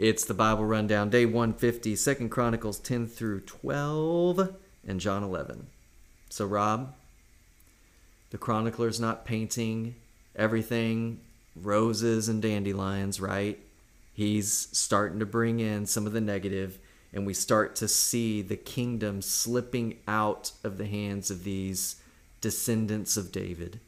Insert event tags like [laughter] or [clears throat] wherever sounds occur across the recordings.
It's the Bible Rundown, day 150, Second Chronicles 10 through 12, and John 11. So, Rob, the chronicler's not painting everything roses and dandelions, right? He's starting to bring in some of the negative, and we start to see the kingdom slipping out of the hands of these descendants of David.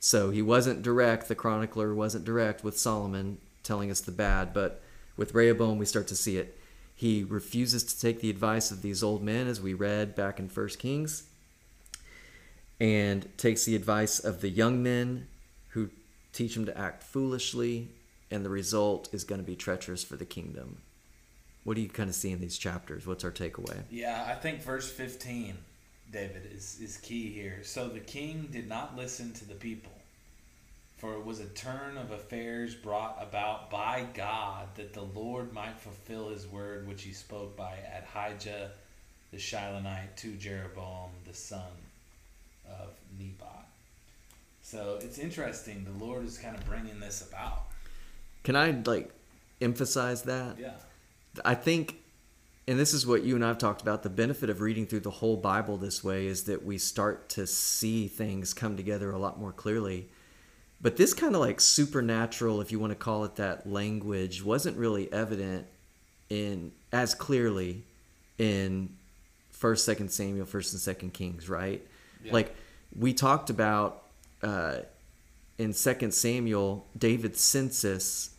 So he wasn't direct, the chronicler wasn't direct with Solomon telling us the bad, but with Rehoboam, we start to see it. He refuses to take the advice of these old men, as we read back in First Kings, and takes the advice of the young men who teach him to act foolishly, and the result is going to be treacherous for the kingdom. What do you kind of see in these chapters? What's our takeaway? Yeah, I think verse 15, David, is, is key here. So the king did not listen to the people, for it was a turn of affairs brought about by God that the Lord might fulfill his word which he spoke by Ahijah the Shilonite to Jeroboam the son of Nebat. So it's interesting. The Lord is kind of bringing this about. Can I like emphasize that? Yeah. I think, and this is what you and I've talked about. The benefit of reading through the whole Bible this way is that we start to see things come together a lot more clearly. But this kind of like supernatural, if you want to call it that, language wasn't really evident in as clearly in First, Second Samuel, First and Second Kings, right? Yeah. Like we talked about uh, in Second Samuel, David's census.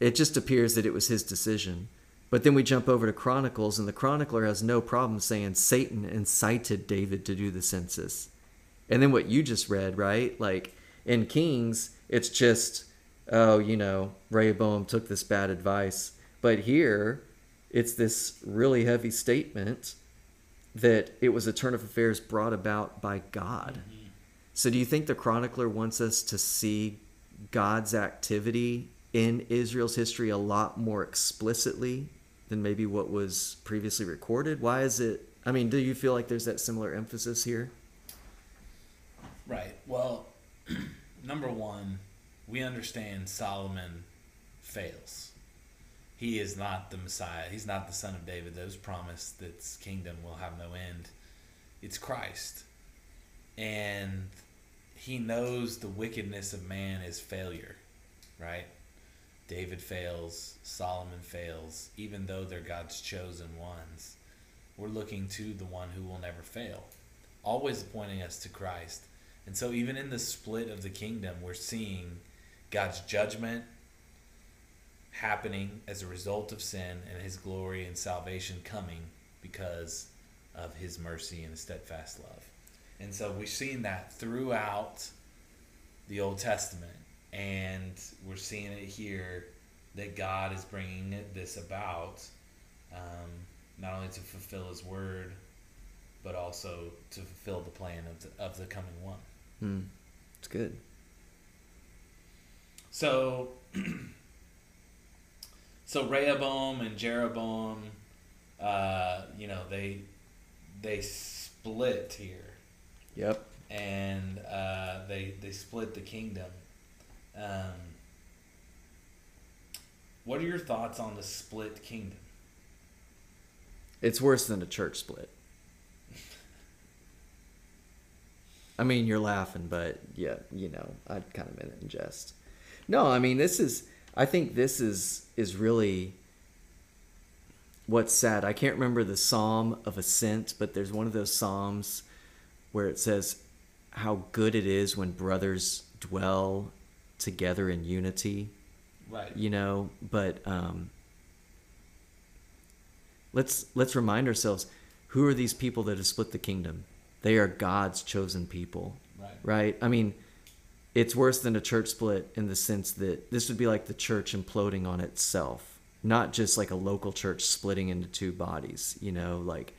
It just appears that it was his decision. But then we jump over to Chronicles, and the chronicler has no problem saying Satan incited David to do the census. And then what you just read, right? Like in Kings, it's just, oh, you know, Rehoboam took this bad advice. But here, it's this really heavy statement that it was a turn of affairs brought about by God. Mm-hmm. So, do you think the chronicler wants us to see God's activity in Israel's history a lot more explicitly than maybe what was previously recorded? Why is it? I mean, do you feel like there's that similar emphasis here? Right. Well, [clears throat] number one, we understand Solomon fails. He is not the Messiah. He's not the son of David that was promised that kingdom will have no end. It's Christ. And he knows the wickedness of man is failure, right? David fails, Solomon fails, even though they're God's chosen ones. We're looking to the one who will never fail, always pointing us to Christ. And so, even in the split of the kingdom, we're seeing God's judgment happening as a result of sin and his glory and salvation coming because of his mercy and steadfast love. And so, we've seen that throughout the Old Testament. And we're seeing it here that God is bringing this about um, not only to fulfill his word, but also to fulfill the plan of the, of the coming one. Hmm. It's good. So, [clears throat] so Rehoboam and Jeroboam, uh, you know, they they split here, Yep. and uh, they they split the kingdom. Um, what are your thoughts on the split kingdom? It's worse than a church split. I mean, you're laughing, but yeah, you know, I kind of meant it in jest. No, I mean, this is. I think this is is really what's sad. I can't remember the Psalm of Ascent, but there's one of those psalms where it says how good it is when brothers dwell together in unity Right. you know but um let's let's remind ourselves who are these people that have split the kingdom they are god's chosen people Right. right? I mean it's worse than a church split in the sense that this would be like the church imploding on itself not just like a local church splitting into two bodies you know? Like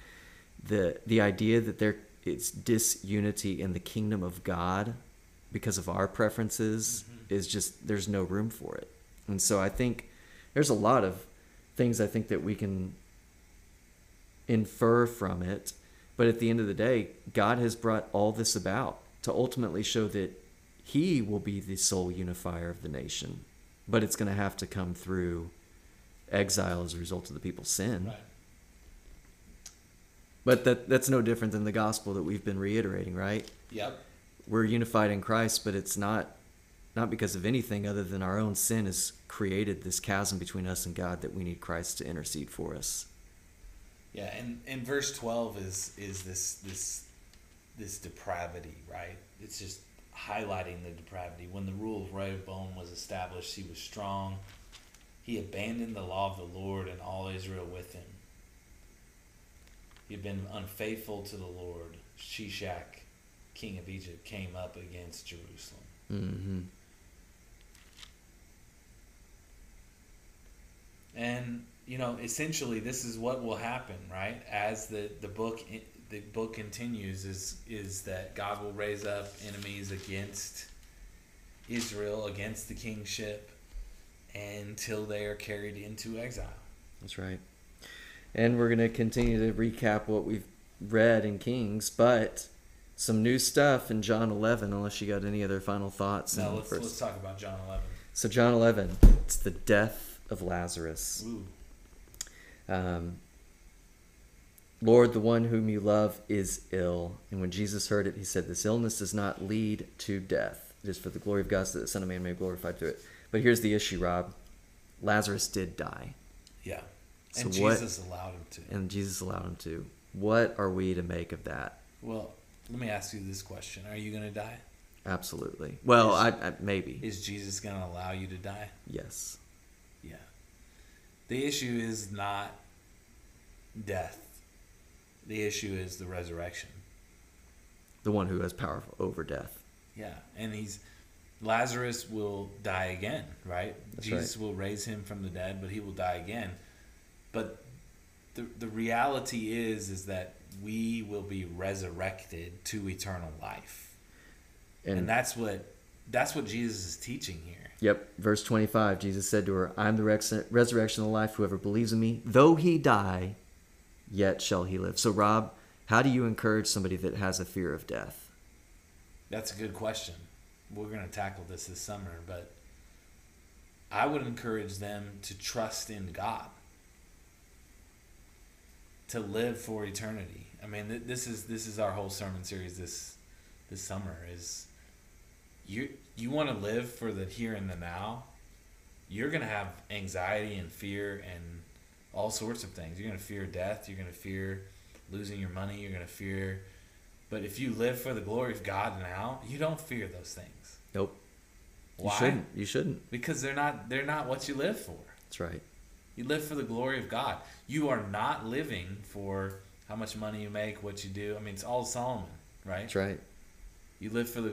the the idea that there it's disunity in the kingdom of god because of our preferences mm-hmm. is just there's no room for it. And so i think there's a lot of things i think that we can infer from it but at the end of the day god has brought all this about to ultimately show that he will be the sole unifier of the nation but it's going to have to come through exile as a result of the people's sin. Right. But that that's no different than the gospel that we've been reiterating, right? Yep. We're unified in Christ, but it's not not because of anything other than our own sin has created this chasm between us and God that we need Christ to intercede for us. Yeah, and, and verse twelve is is this this this depravity, right? It's just highlighting the depravity. When the rule of Rehoboam was established, he was strong. He abandoned the law of the Lord and all Israel with him. He had been unfaithful to the Lord. Shishak, king of Egypt, came up against Jerusalem. Mm-hmm. and you know essentially this is what will happen right as the the book the book continues is is that god will raise up enemies against israel against the kingship until they are carried into exile That's right. And we're going to continue to recap what we've read in Kings, but some new stuff in John 11, unless you got any other final thoughts. now let's, first- let's talk about john 11 So, John 11, it's the death of Lazarus. Ooh. Um, Lord, the one whom you love is ill. And when Jesus heard it, he said, This illness does not lead to death. It is for the glory of God so that the Son of Man may be glorified through it. But here's the issue, Rob Lazarus did die, yeah So and what- jesus allowed him to and Jesus allowed him to. What are we to make of that? well let me ask you this question are you going to die Absolutely. Well, Is- I, I maybe. is jesus going to allow you to die yes. Yeah. The issue is not death. The issue is the resurrection. The one who has power over death. Yeah. And he's Lazarus will die again, right? That's Jesus will raise him from the dead, but he will die again. But the the reality is is that we will be resurrected to eternal life. And, And, that's what that's what Jesus is teaching here. Yep, verse 25, Jesus said to her, I'm the rex- resurrection and the life. Whoever believes in me, though he die, yet shall he live. So, Rob, how do you encourage somebody that has a fear of death? That's a good question. We're going to tackle this this summer, but I would encourage them to trust in God, to live for eternity. I mean, th- this is this is our whole sermon series this this summer. Is you you want to live for the here and the now? You're going to have anxiety and fear and all sorts of things. You're going to fear death. You're going to fear losing your money. You're going to fear but if you live for the glory of God now, you don't fear those things. Nope. You Why? shouldn't. You shouldn't. Because they're not they're not what you live for. That's right. You live for the glory of God. You are not living for how much money you make, what you do. I mean, it's all Solomon, right? That's right. You live for the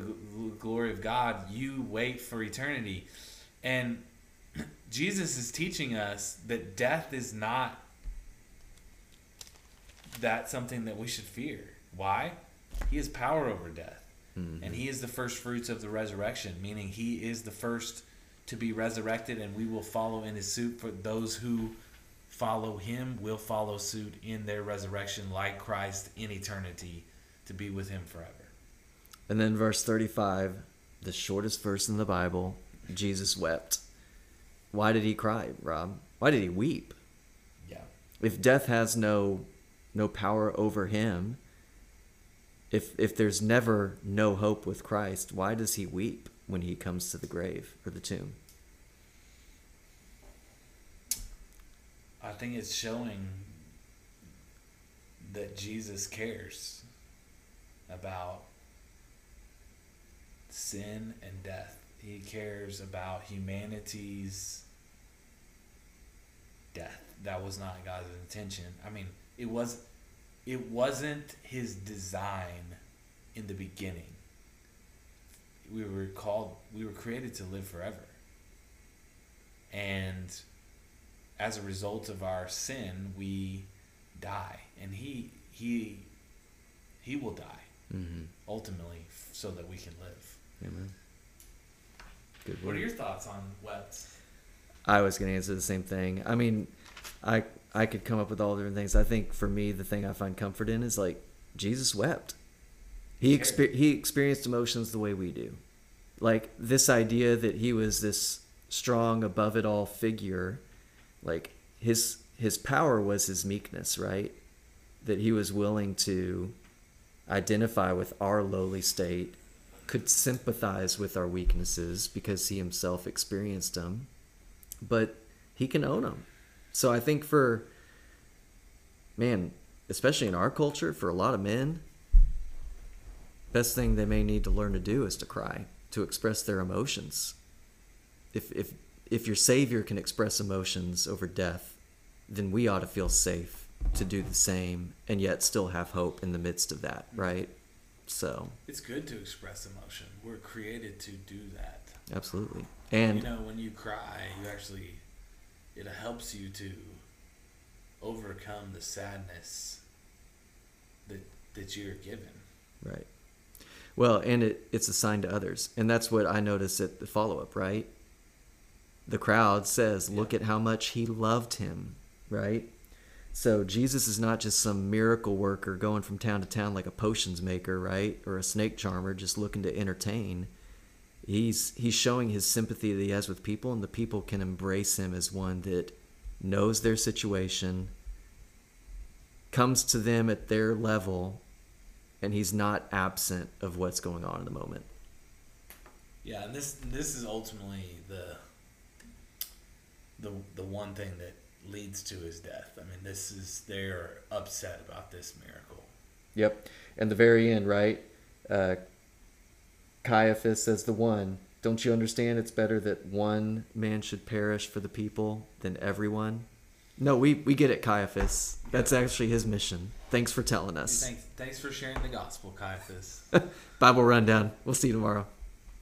glory of God. You wait for eternity. And [clears throat] Jesus is teaching us that death is not that something that we should fear. Why? He has power over death. Mhm. And he is the first fruits of the resurrection, meaning he is the first to be resurrected, and we will follow in his suit. For those who follow him will follow suit in their resurrection, like Christ in eternity, to be with him forever. And then verse 35, the shortest verse in the Bible, Jesus wept. Why did he cry, Rob? Why did he weep? Yeah. If death has no no power over him, if if there's never no hope with Christ, why does he weep when he comes to the grave or the tomb? I think it's showing that Jesus cares about sin and death. He cares about humanity's death. That was not God's intention. I mean, it was it wasn't his design in the beginning. We were called we were created to live forever. And as a result of our sin, we die, and he he he will die Mm-hmm. ultimately, so that we can live. Amen. Good What are your thoughts on wept? I was going to answer the same thing. I mean, I I could come up with all different things. I think for me, the thing I find comfort in is like Jesus wept. He exper- he experienced emotions the way we do. Like this idea that he was this strong, above it all figure, like his his power was his meekness, right? That he was willing to identify with our lowly state, could sympathize with our weaknesses because he himself experienced them, but he can own them. So I think for man, especially in our culture, for a lot of men, best thing they may need to learn to do is to cry, to express their emotions. If if if your savior can express emotions over death, then we ought to feel safe to do the same and yet still have hope in the midst of that, right? So, It's good to express emotion. We're created to do that. absolutely. And you know, when you cry, you actually it helps you to overcome the sadness that that you're given. Right. Well, and it, it's a sign to others. And that's what I notice at the follow up, right? The crowd says, Look at how much he loved him, right? So Jesus is not just some miracle worker going from town to town like a potions maker, right? Or a snake charmer just looking to entertain. He's he's showing his sympathy that he has with people and the people can embrace him as one that knows their situation, comes to them at their level and he's not absent of what's going on in the moment. Yeah, and this this is ultimately the the the one thing that leads to his death. I mean, this is they're upset about this miracle. Yep. And the very end, right? Uh, Caiaphas says the one, don't you understand it's better that one man should perish for the people than everyone? No, we, we get it, Caiaphas. That's actually his mission. Thanks for telling us. Thanks, thanks for sharing the gospel, Caiaphas. [laughs] Bible rundown. We'll see you tomorrow.